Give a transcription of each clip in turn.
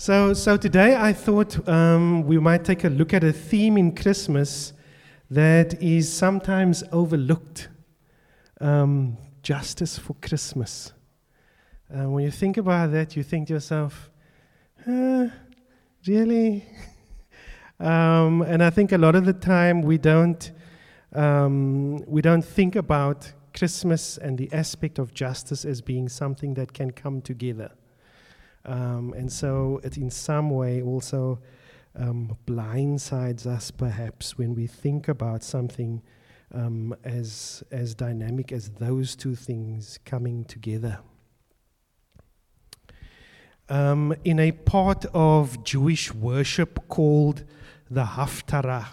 So, so today I thought um, we might take a look at a theme in Christmas that is sometimes overlooked um, justice for Christmas. Uh, when you think about that, you think to yourself, really? um, and I think a lot of the time we don't, um, we don't think about Christmas and the aspect of justice as being something that can come together. Um, and so it in some way also um, blindsides us perhaps when we think about something um, as, as dynamic as those two things coming together. Um, in a part of Jewish worship called the Haftarah,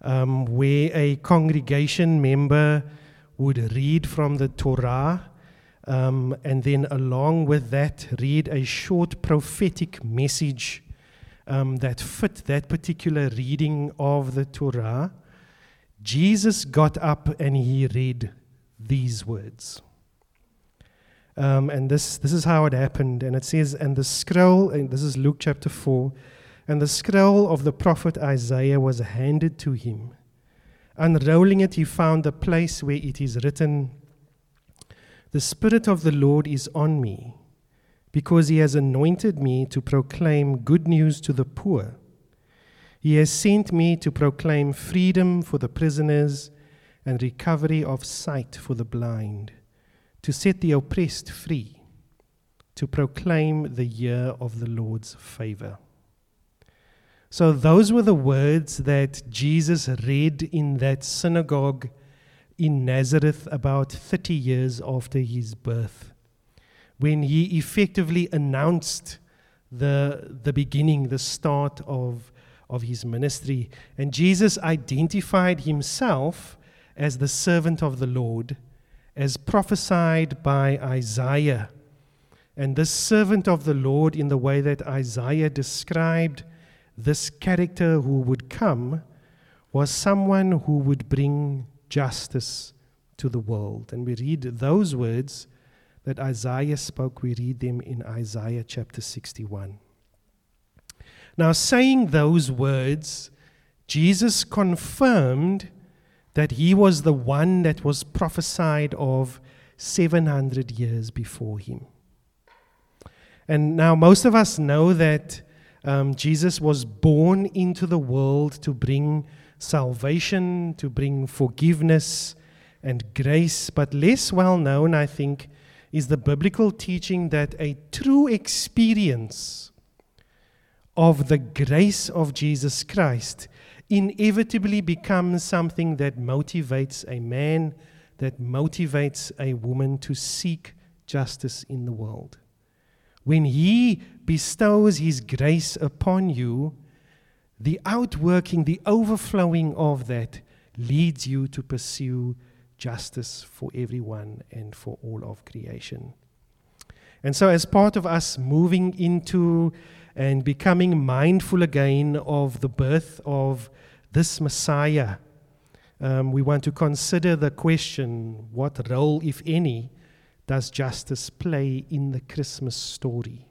um, where a congregation member would read from the Torah um, and then, along with that, read a short prophetic message um, that fit that particular reading of the Torah. Jesus got up and he read these words. Um, and this, this is how it happened. And it says, And the scroll, and this is Luke chapter 4, and the scroll of the prophet Isaiah was handed to him. Unrolling it, he found the place where it is written, the Spirit of the Lord is on me, because he has anointed me to proclaim good news to the poor. He has sent me to proclaim freedom for the prisoners and recovery of sight for the blind, to set the oppressed free, to proclaim the year of the Lord's favor. So, those were the words that Jesus read in that synagogue in Nazareth about 30 years after his birth, when he effectively announced the, the beginning, the start of, of his ministry. And Jesus identified himself as the servant of the Lord, as prophesied by Isaiah. And this servant of the Lord, in the way that Isaiah described this character who would come, was someone who would bring justice to the world. And we read those words that Isaiah spoke, we read them in Isaiah chapter 61. Now, saying those words, Jesus confirmed that he was the one that was prophesied of 700 years before him. And now, most of us know that um, Jesus was born into the world to bring salvation, to bring forgiveness and grace. But less well known, I think, is the biblical teaching that a true experience of the grace of Jesus Christ inevitably becomes something that motivates a man, that motivates a woman to seek justice in the world. When He bestows His grace upon you, the outworking, the overflowing of that leads you to pursue justice for everyone and for all of creation. And so, as part of us moving into and becoming mindful again of the birth of this Messiah, um, we want to consider the question what role, if any, does justice play in the Christmas story?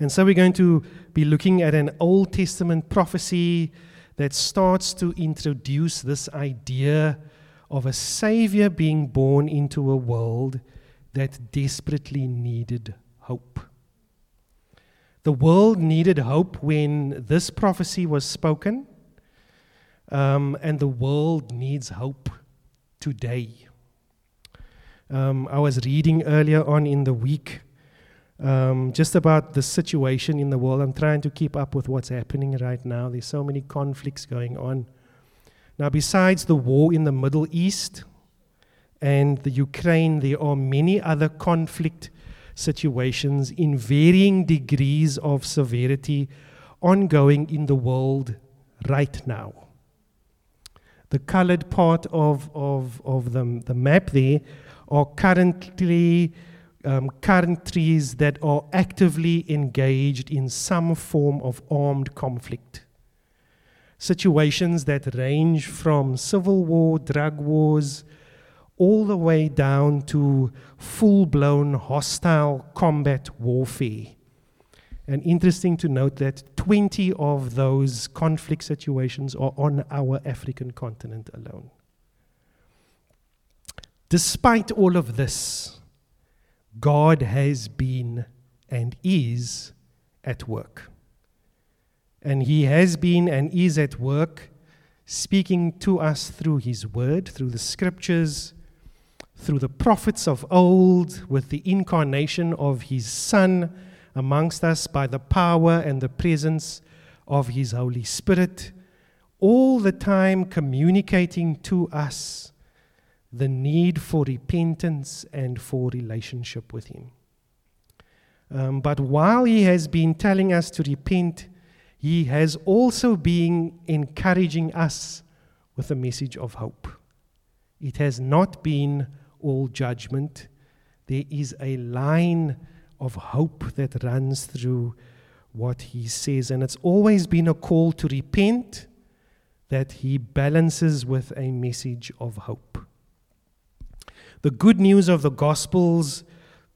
And so we're going to be looking at an Old Testament prophecy that starts to introduce this idea of a Savior being born into a world that desperately needed hope. The world needed hope when this prophecy was spoken, um, and the world needs hope today. Um, I was reading earlier on in the week um, just about the situation in the world. I'm trying to keep up with what's happening right now. There's so many conflicts going on. Now, besides the war in the Middle East and the Ukraine, there are many other conflict situations in varying degrees of severity ongoing in the world right now. The colored part of, of, of the, the map there are currently um, countries that are actively engaged in some form of armed conflict. Situations that range from civil war, drug wars, all the way down to full blown hostile combat warfare. And interesting to note that 20 of those conflict situations are on our African continent alone. Despite all of this, God has been and is at work. And He has been and is at work speaking to us through His Word, through the Scriptures, through the prophets of old, with the incarnation of His Son amongst us by the power and the presence of His Holy Spirit, all the time communicating to us the need for repentance and for relationship with Him. Um, but while He has been telling us to repent, He has also been encouraging us with a message of hope. It has not been all judgment, there is a line of hope that runs through what He says, and it's always been a call to repent that He balances with a message of hope. The good news of the Gospels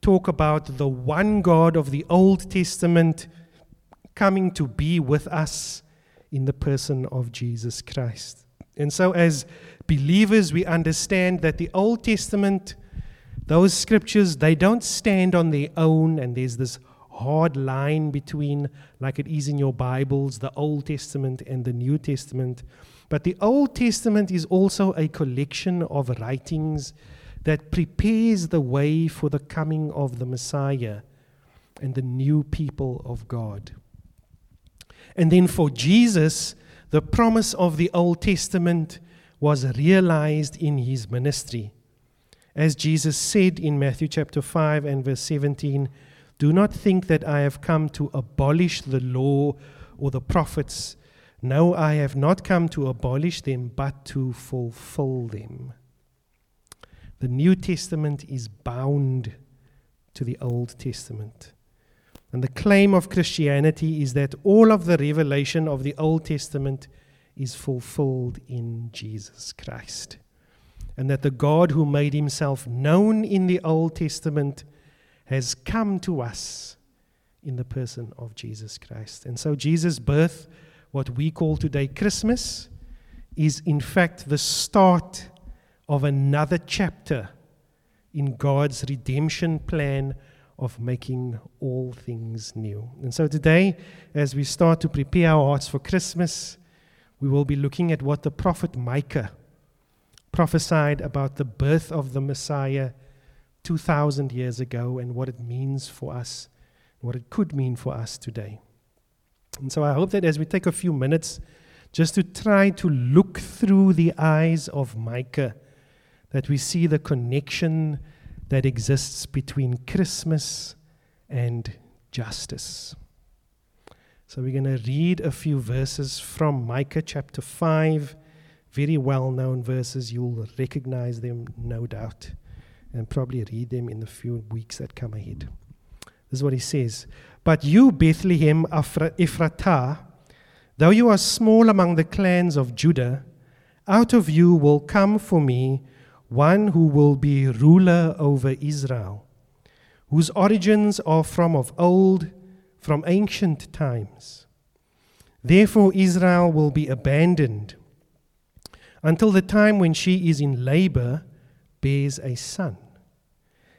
talk about the one God of the Old Testament coming to be with us in the person of Jesus Christ. And so, as believers, we understand that the Old Testament, those scriptures, they don't stand on their own, and there's this hard line between, like it is in your Bibles, the Old Testament and the New Testament. But the Old Testament is also a collection of writings that prepares the way for the coming of the Messiah and the new people of God. And then for Jesus, the promise of the Old Testament was realized in his ministry. As Jesus said in Matthew chapter 5 and verse 17, Do not think that I have come to abolish the law or the prophets. No, I have not come to abolish them, but to fulfill them. The New Testament is bound to the Old Testament. And the claim of Christianity is that all of the revelation of the Old Testament is fulfilled in Jesus Christ. And that the God who made himself known in the Old Testament has come to us in the person of Jesus Christ. And so, Jesus' birth, what we call today Christmas, is in fact the start of another chapter in God's redemption plan of making all things new. And so today, as we start to prepare our hearts for Christmas, we will be looking at what the prophet Micah prophesied about the birth of the Messiah 2,000 years ago and what it means for us, what it could mean for us today. And so I hope that as we take a few minutes just to try to look through the eyes of Micah, that we see the connection that exists between Christmas and justice. So we're going to read a few verses from Micah chapter 5, very well known verses. You'll recognize them, no doubt, and probably read them in the few weeks that come ahead. This is what he says But you, Bethlehem Ephratah, though you are small among the clans of Judah, out of you will come for me one who will be ruler over Israel, whose origins are from of old, from ancient times. Therefore, Israel will be abandoned until the time when she is in labor, bears a son,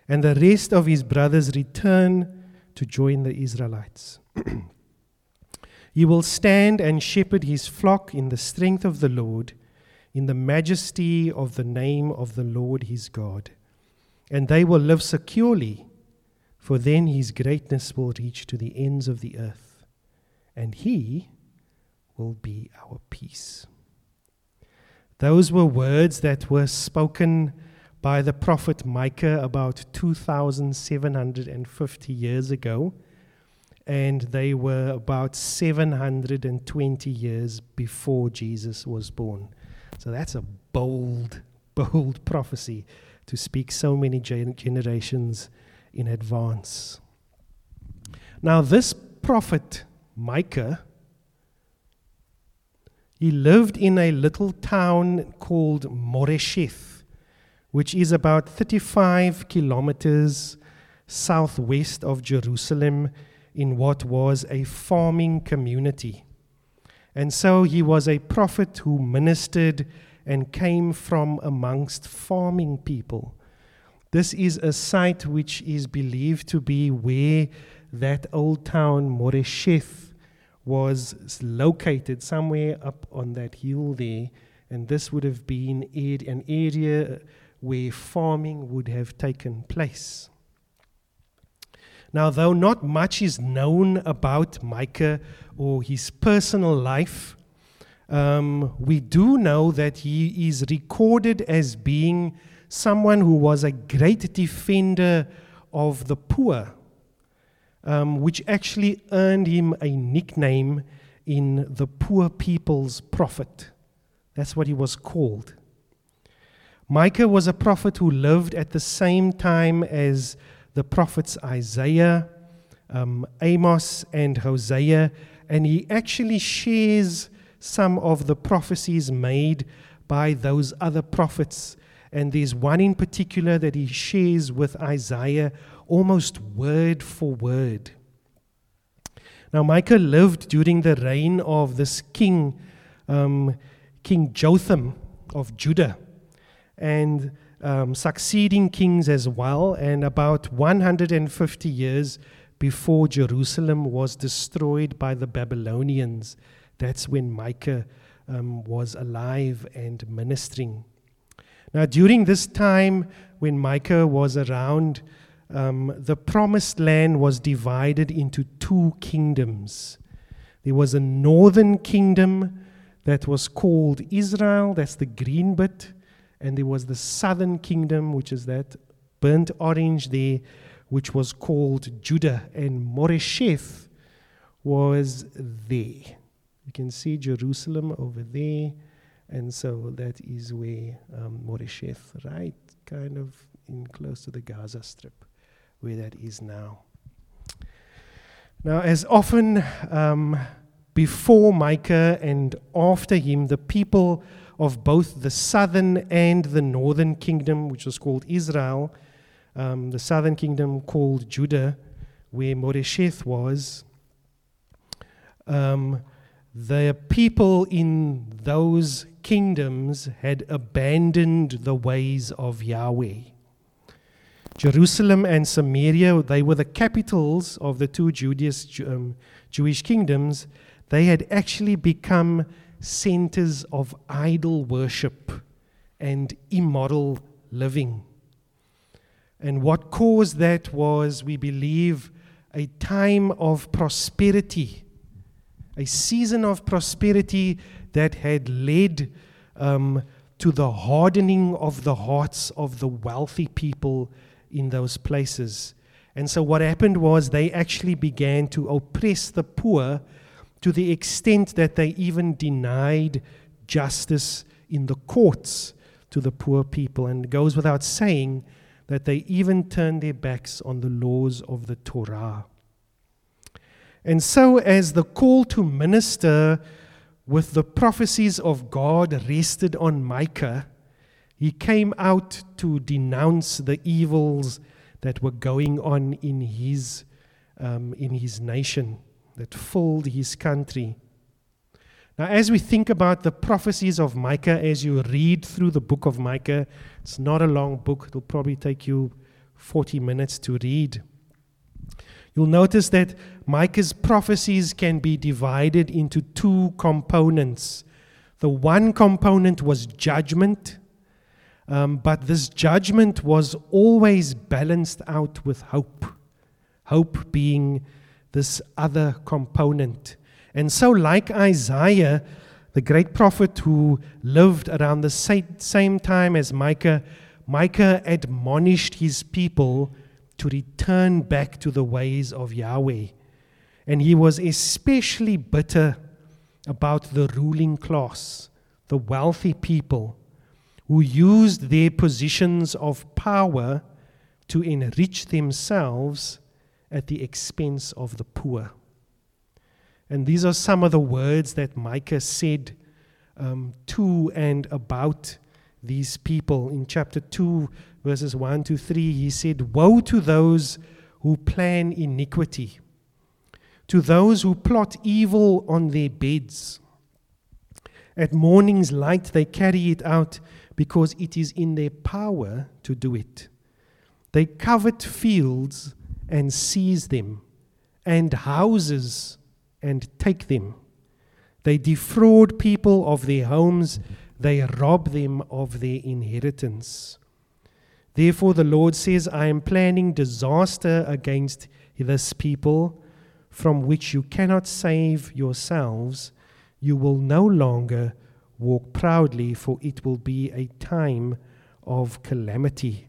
and the rest of his brothers return to join the Israelites. he will stand and shepherd his flock in the strength of the Lord in the majesty of the name of the Lord his God. And they will live securely, for then his greatness will reach to the ends of the earth, and he will be our peace. Those were words that were spoken by the prophet Micah about 2,750 years ago, and they were about 720 years before Jesus was born. So that's a bold, bold prophecy to speak so many gen- generations in advance. Now, this prophet, Micah, he lived in a little town called Moresheth, which is about 35 kilometers southwest of Jerusalem in what was a farming community. And so he was a prophet who ministered and came from amongst farming people. This is a site which is believed to be where that old town Moresheth was located, somewhere up on that hill there. And this would have been an area where farming would have taken place. Now, though not much is known about Micah or his personal life, um, we do know that he is recorded as being someone who was a great defender of the poor, um, which actually earned him a nickname in the poor people's prophet. That's what he was called. Micah was a prophet who lived at the same time as the prophets Isaiah, um, Amos, and Hosea, and he actually shares some of the prophecies made by those other prophets. And there's one in particular that he shares with Isaiah almost word for word. Now, Micah lived during the reign of this king, um, King Jotham of Judah. And um, succeeding kings as well, and about 150 years before Jerusalem was destroyed by the Babylonians. That's when Micah um, was alive and ministering. Now, during this time when Micah was around, um, the promised land was divided into two kingdoms. There was a northern kingdom that was called Israel, that's the green bit, and there was the southern kingdom, which is that burnt orange there, which was called Judah, and Moresheth was there. You can see Jerusalem over there, and so that is where um, Moresheth, right, kind of in close to the Gaza Strip, where that is now. Now, as often um, before Micah and after him, the people of both the southern and the northern kingdom, which was called Israel, um, the southern kingdom called Judah, where Moresheth was. Um, the people in those kingdoms had abandoned the ways of Yahweh. Jerusalem and Samaria, they were the capitals of the two Judeous, um, Jewish kingdoms. They had actually become centers of idol worship and immoral living. And what caused that was, we believe, a time of prosperity, a season of prosperity that had led um, to the hardening of the hearts of the wealthy people in those places. And so, what happened was they actually began to oppress the poor to the extent that they even denied justice in the courts to the poor people. And it goes without saying that they even turned their backs on the laws of the Torah. And so, as the call to minister with the prophecies of God rested on Micah, he came out to denounce the evils that were going on in his, um, in his nation that filled his country. Now, as we think about the prophecies of Micah, as you read through the book of Micah, it's not a long book, it'll probably take you 40 minutes to read. You'll notice that Micah's prophecies can be divided into two components. The one component was judgment, um, but this judgment was always balanced out with hope. Hope being this other component. And so, like Isaiah, the great prophet who lived around the same time as Micah, Micah admonished his people to return back to the ways of Yahweh. And he was especially bitter about the ruling class, the wealthy people, who used their positions of power to enrich themselves at the expense of the poor. And these are some of the words that Micah said um, to and about these people. In chapter 2, verses 1 to 3, he said, Woe to those who plan iniquity, to those who plot evil on their beds. At morning's light, they carry it out because it is in their power to do it. They covet fields and seize them, and houses and take them. They defraud people of their homes, they rob them of their inheritance. Therefore, the Lord says, I am planning disaster against this people from which you cannot save yourselves. You will no longer walk proudly, for it will be a time of calamity.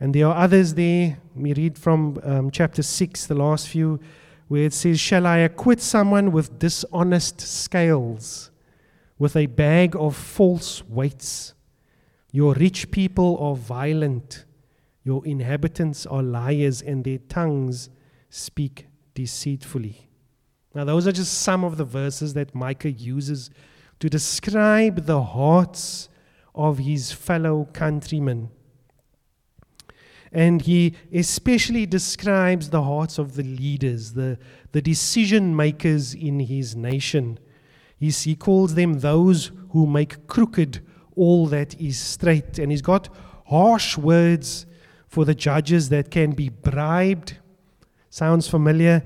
And there are others there. We read from um, chapter 6, the last few, where it says, Shall I acquit someone with dishonest scales, with a bag of false weights? Your rich people are violent, your inhabitants are liars, and their tongues speak deceitfully. Now, those are just some of the verses that Micah uses to describe the hearts of his fellow countrymen. And he especially describes the hearts of the leaders, the, the decision makers in his nation. He, he calls them those who make crooked all that is straight. And he's got harsh words for the judges that can be bribed. Sounds familiar?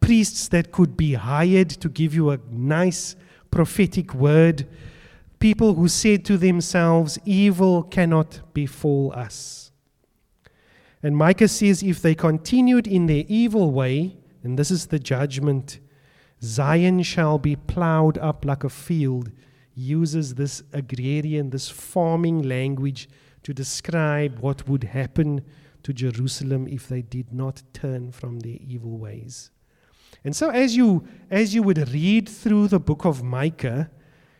Priests that could be hired to give you a nice prophetic word. People who said to themselves, Evil cannot befall us. And Micah says, if they continued in their evil way, and this is the judgment, Zion shall be plowed up like a field. Uses this agrarian, this farming language to describe what would happen to Jerusalem if they did not turn from their evil ways. And so as you as you would read through the book of Micah,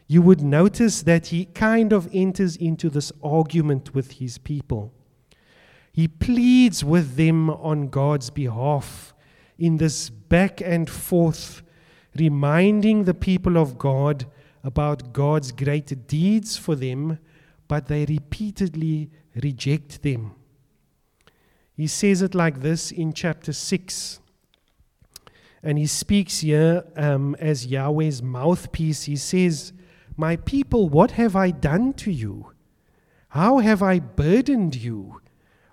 you would notice that he kind of enters into this argument with his people. He pleads with them on God's behalf in this back and forth, reminding the people of God about God's great deeds for them, but they repeatedly reject them. He says it like this in chapter 6. And he speaks here um, as Yahweh's mouthpiece. He says, My people, what have I done to you? How have I burdened you?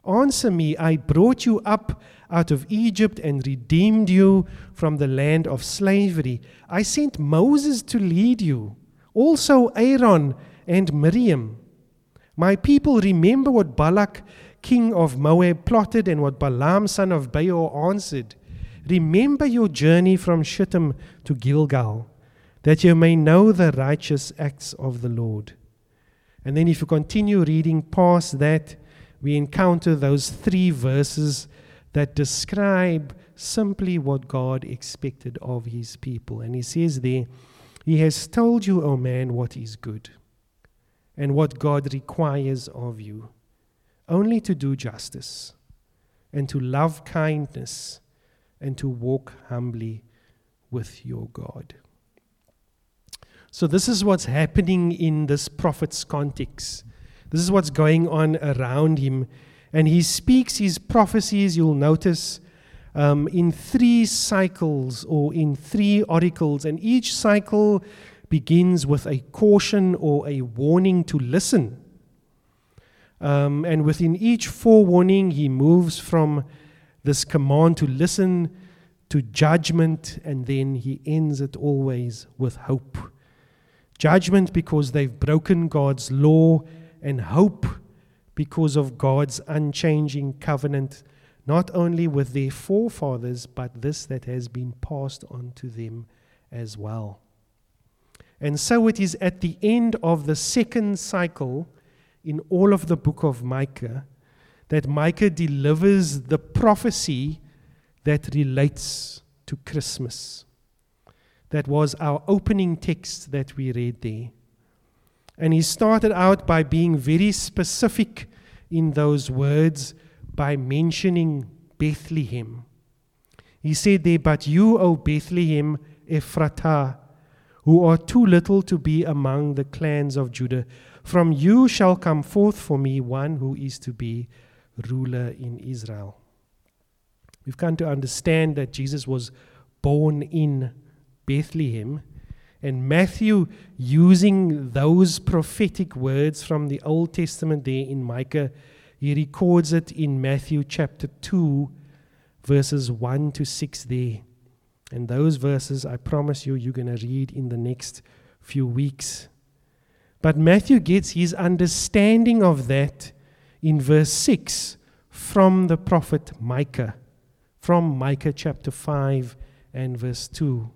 Answer me, I brought you up out of Egypt and redeemed you from the land of slavery. I sent Moses to lead you, also Aaron and Miriam. My people, remember what Balak, king of Moab, plotted and what Balaam, son of Beor, answered. Remember your journey from Shittim to Gilgal, that you may know the righteous acts of the Lord. And then, if you continue reading past that, we encounter those three verses that describe simply what God expected of his people. And he says there, He has told you, O man, what is good and what God requires of you only to do justice and to love kindness and to walk humbly with your God. So, this is what's happening in this prophet's context. This is what's going on around him. And he speaks his prophecies, you'll notice, um, in three cycles or in three oracles. And each cycle begins with a caution or a warning to listen. Um, and within each forewarning, he moves from this command to listen to judgment, and then he ends it always with hope. Judgment because they've broken God's law and hope because of God's unchanging covenant, not only with their forefathers, but this that has been passed on to them as well. And so it is at the end of the second cycle in all of the book of Micah that Micah delivers the prophecy that relates to Christmas. That was our opening text that we read there. And he started out by being very specific in those words by mentioning Bethlehem. He said there, But you, O Bethlehem Ephratah, who are too little to be among the clans of Judah, from you shall come forth for me one who is to be ruler in Israel. We've come to understand that Jesus was born in Bethlehem. And Matthew, using those prophetic words from the Old Testament there in Micah, he records it in Matthew chapter 2, verses 1 to 6 there. And those verses, I promise you, you're going to read in the next few weeks. But Matthew gets his understanding of that in verse 6 from the prophet Micah, from Micah chapter 5 and verse 2.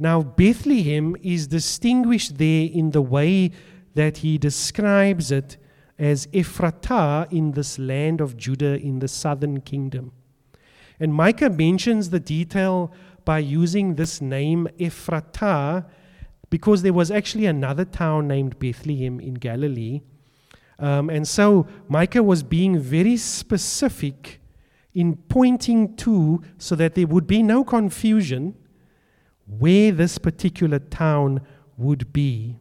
Now, Bethlehem is distinguished there in the way that he describes it as Ephratah in this land of Judah in the southern kingdom. And Micah mentions the detail by using this name Ephratah because there was actually another town named Bethlehem in Galilee. Um, and so Micah was being very specific in pointing to, so that there would be no confusion, where this particular town would be.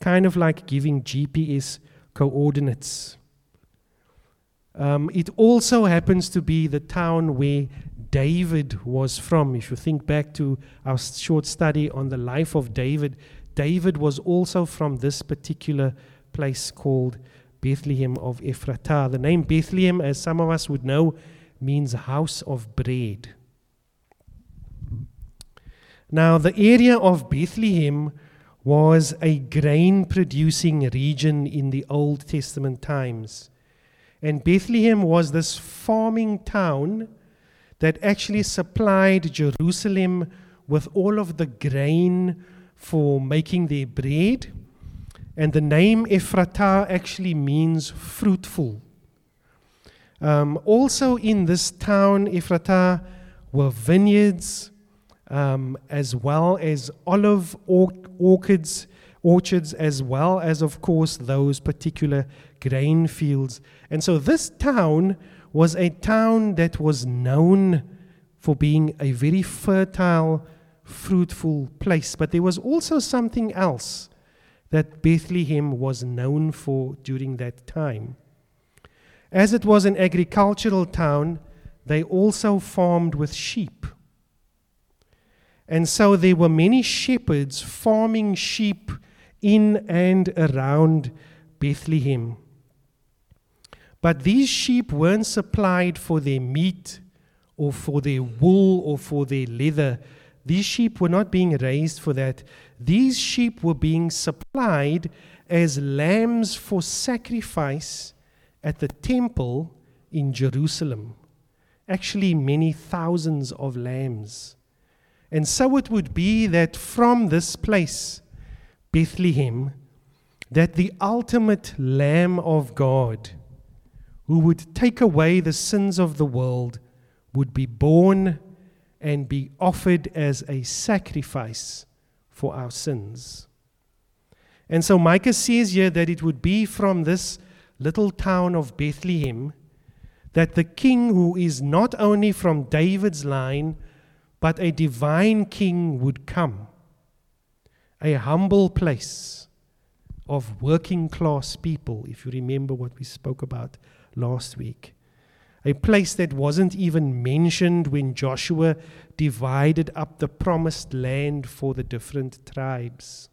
Kind of like giving GPS coordinates. Um, it also happens to be the town where David was from. If you think back to our short study on the life of David, David was also from this particular place called Bethlehem of Ephratah. The name Bethlehem, as some of us would know, means house of bread. Now, the area of Bethlehem was a grain producing region in the Old Testament times. And Bethlehem was this farming town that actually supplied Jerusalem with all of the grain for making their bread. And the name Ephratah actually means fruitful. Um, also, in this town, Ephratah, were vineyards um, as well as olive orchards, orchards, as well as, of course, those particular grain fields. And so this town was a town that was known for being a very fertile, fruitful place. But there was also something else that Bethlehem was known for during that time. As it was an agricultural town, they also farmed with sheep. And so there were many shepherds farming sheep in and around Bethlehem. But these sheep weren't supplied for their meat or for their wool or for their leather. These sheep were not being raised for that. These sheep were being supplied as lambs for sacrifice at the temple in Jerusalem. Actually, many thousands of lambs. And so it would be that from this place, Bethlehem, that the ultimate Lamb of God, who would take away the sins of the world would be born and be offered as a sacrifice for our sins. And so Micah says here that it would be from this little town of Bethlehem that the king, who is not only from David's line, but a divine king, would come. A humble place of working class people, if you remember what we spoke about last week. A place that wasn't even mentioned when Joshua divided up the promised land for the different tribes.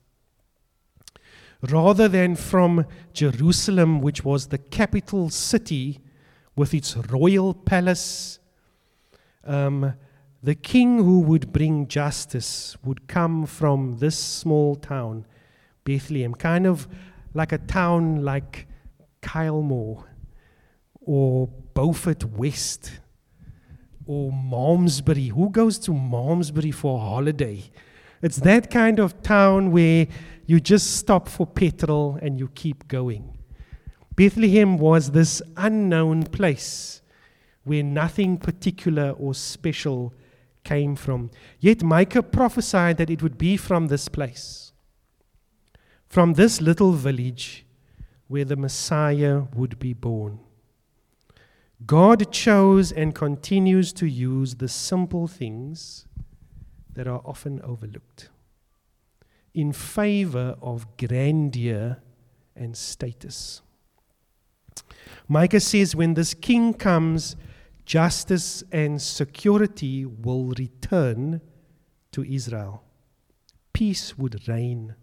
Rather than from Jerusalem, which was the capital city with its royal palace, um, the king who would bring justice would come from this small town, Bethlehem, kind of like a town like Kylemore or Beaufort West or Malmesbury. Who goes to Malmesbury for a holiday? It's that kind of town where you just stop for petrol and you keep going. Bethlehem was this unknown place where nothing particular or special came from. Yet Micah prophesied that it would be from this place, from this little village where the Messiah would be born. God chose and continues to use the simple things that are often overlooked in favor of grandeur and status. Micah says, When this king comes, justice and security will return to Israel. Peace would reign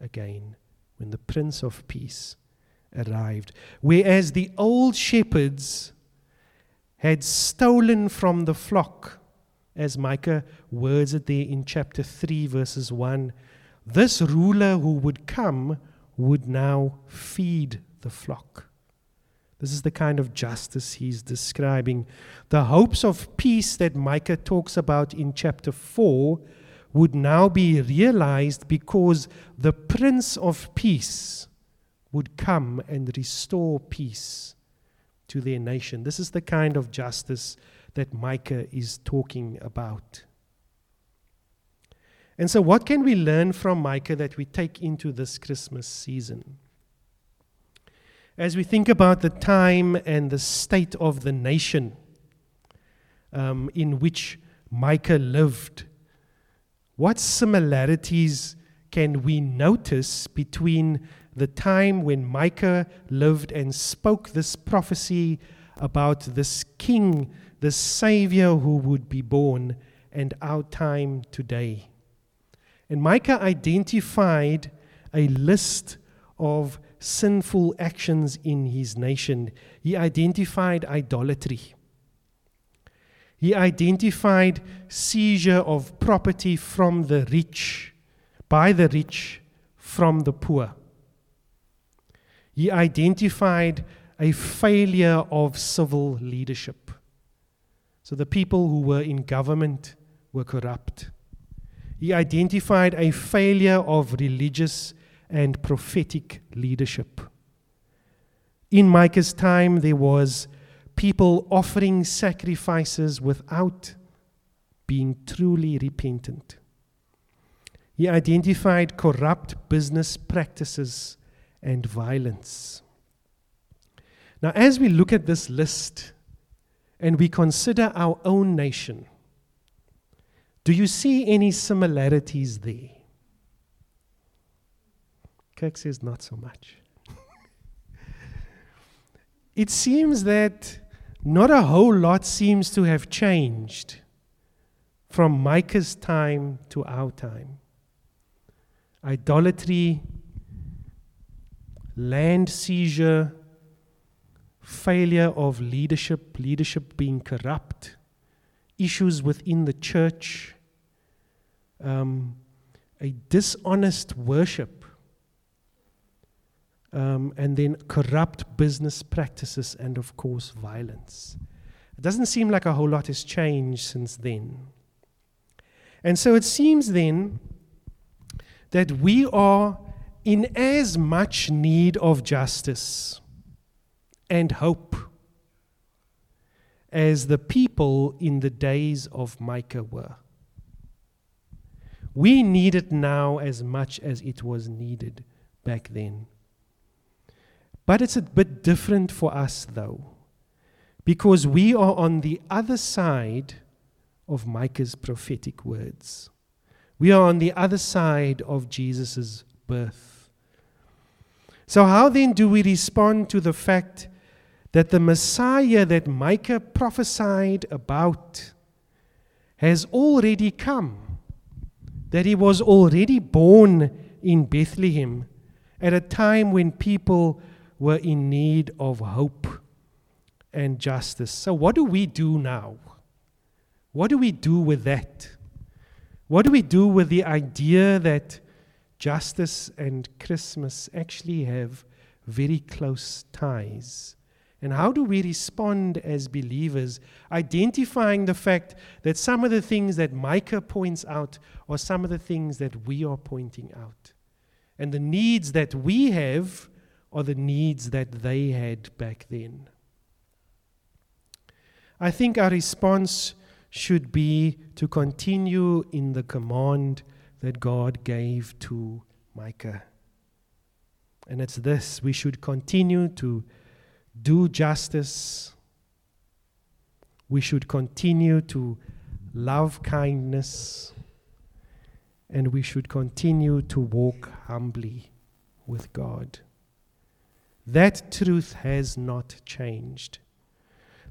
again when the Prince of Peace arrived. Whereas the old shepherds had stolen from the flock, as Micah words it there in chapter 3, verses 1, this ruler who would come would now feed the flock. This is the kind of justice he's describing. The hopes of peace that Micah talks about in chapter 4 would now be realized because the Prince of Peace would come and restore peace to their nation. This is the kind of justice that Micah is talking about. And so, what can we learn from Micah that we take into this Christmas season? As we think about the time and the state of the nation um, in which Micah lived, what similarities can we notice between the time when Micah lived and spoke this prophecy about this king, this savior who would be born, and our time today? And Micah identified a list of sinful actions in his nation. He identified idolatry. He identified seizure of property from the rich, by the rich, from the poor. He identified a failure of civil leadership. So the people who were in government were corrupt. He identified a failure of religious and prophetic leadership. In Micah's time, there was people offering sacrifices without being truly repentant. He identified corrupt business practices and violence. Now, as we look at this list and we consider our own nation, do you see any similarities there? Kirk says, not so much. it seems that not a whole lot seems to have changed from Micah's time to our time. Idolatry, land seizure, failure of leadership, leadership being corrupt, issues within the church, um, a dishonest worship um, and then corrupt business practices, and of course, violence. It doesn't seem like a whole lot has changed since then. And so it seems then that we are in as much need of justice and hope as the people in the days of Micah were. We need it now as much as it was needed back then. But it's a bit different for us, though, because we are on the other side of Micah's prophetic words. We are on the other side of Jesus' birth. So, how then do we respond to the fact that the Messiah that Micah prophesied about has already come? That he was already born in Bethlehem at a time when people were in need of hope and justice. So, what do we do now? What do we do with that? What do we do with the idea that justice and Christmas actually have very close ties? And how do we respond as believers, identifying the fact that some of the things that Micah points out are some of the things that we are pointing out? And the needs that we have are the needs that they had back then. I think our response should be to continue in the command that God gave to Micah. And it's this we should continue to do justice, we should continue to love kindness, and we should continue to walk humbly with God. That truth has not changed.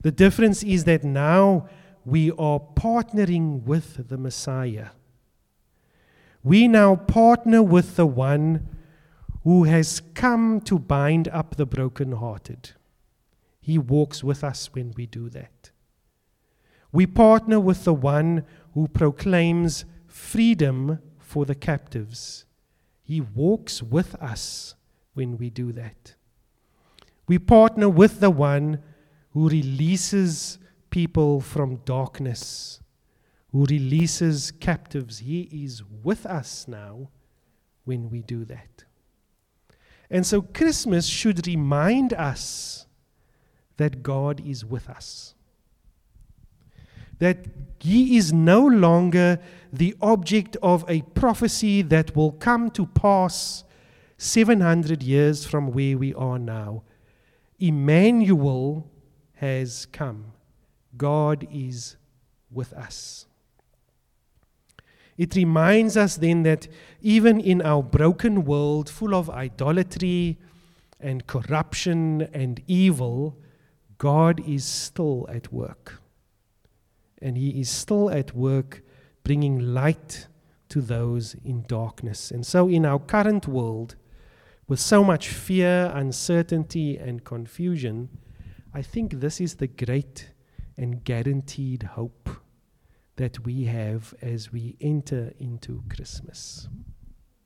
The difference is that now we are partnering with the Messiah. We now partner with the one who has come to bind up the brokenhearted. He walks with us when we do that. We partner with the one who proclaims freedom for the captives. He walks with us when we do that. We partner with the one who releases people from darkness, who releases captives. He is with us now when we do that. And so Christmas should remind us that God is with us. That He is no longer the object of a prophecy that will come to pass 700 years from where we are now. Emmanuel has come. God is with us. It reminds us then that even in our broken world full of idolatry and corruption and evil, God is still at work. And He is still at work bringing light to those in darkness. And so, in our current world, with so much fear, uncertainty, and confusion, I think this is the great and guaranteed hope that we have as we enter into Christmas.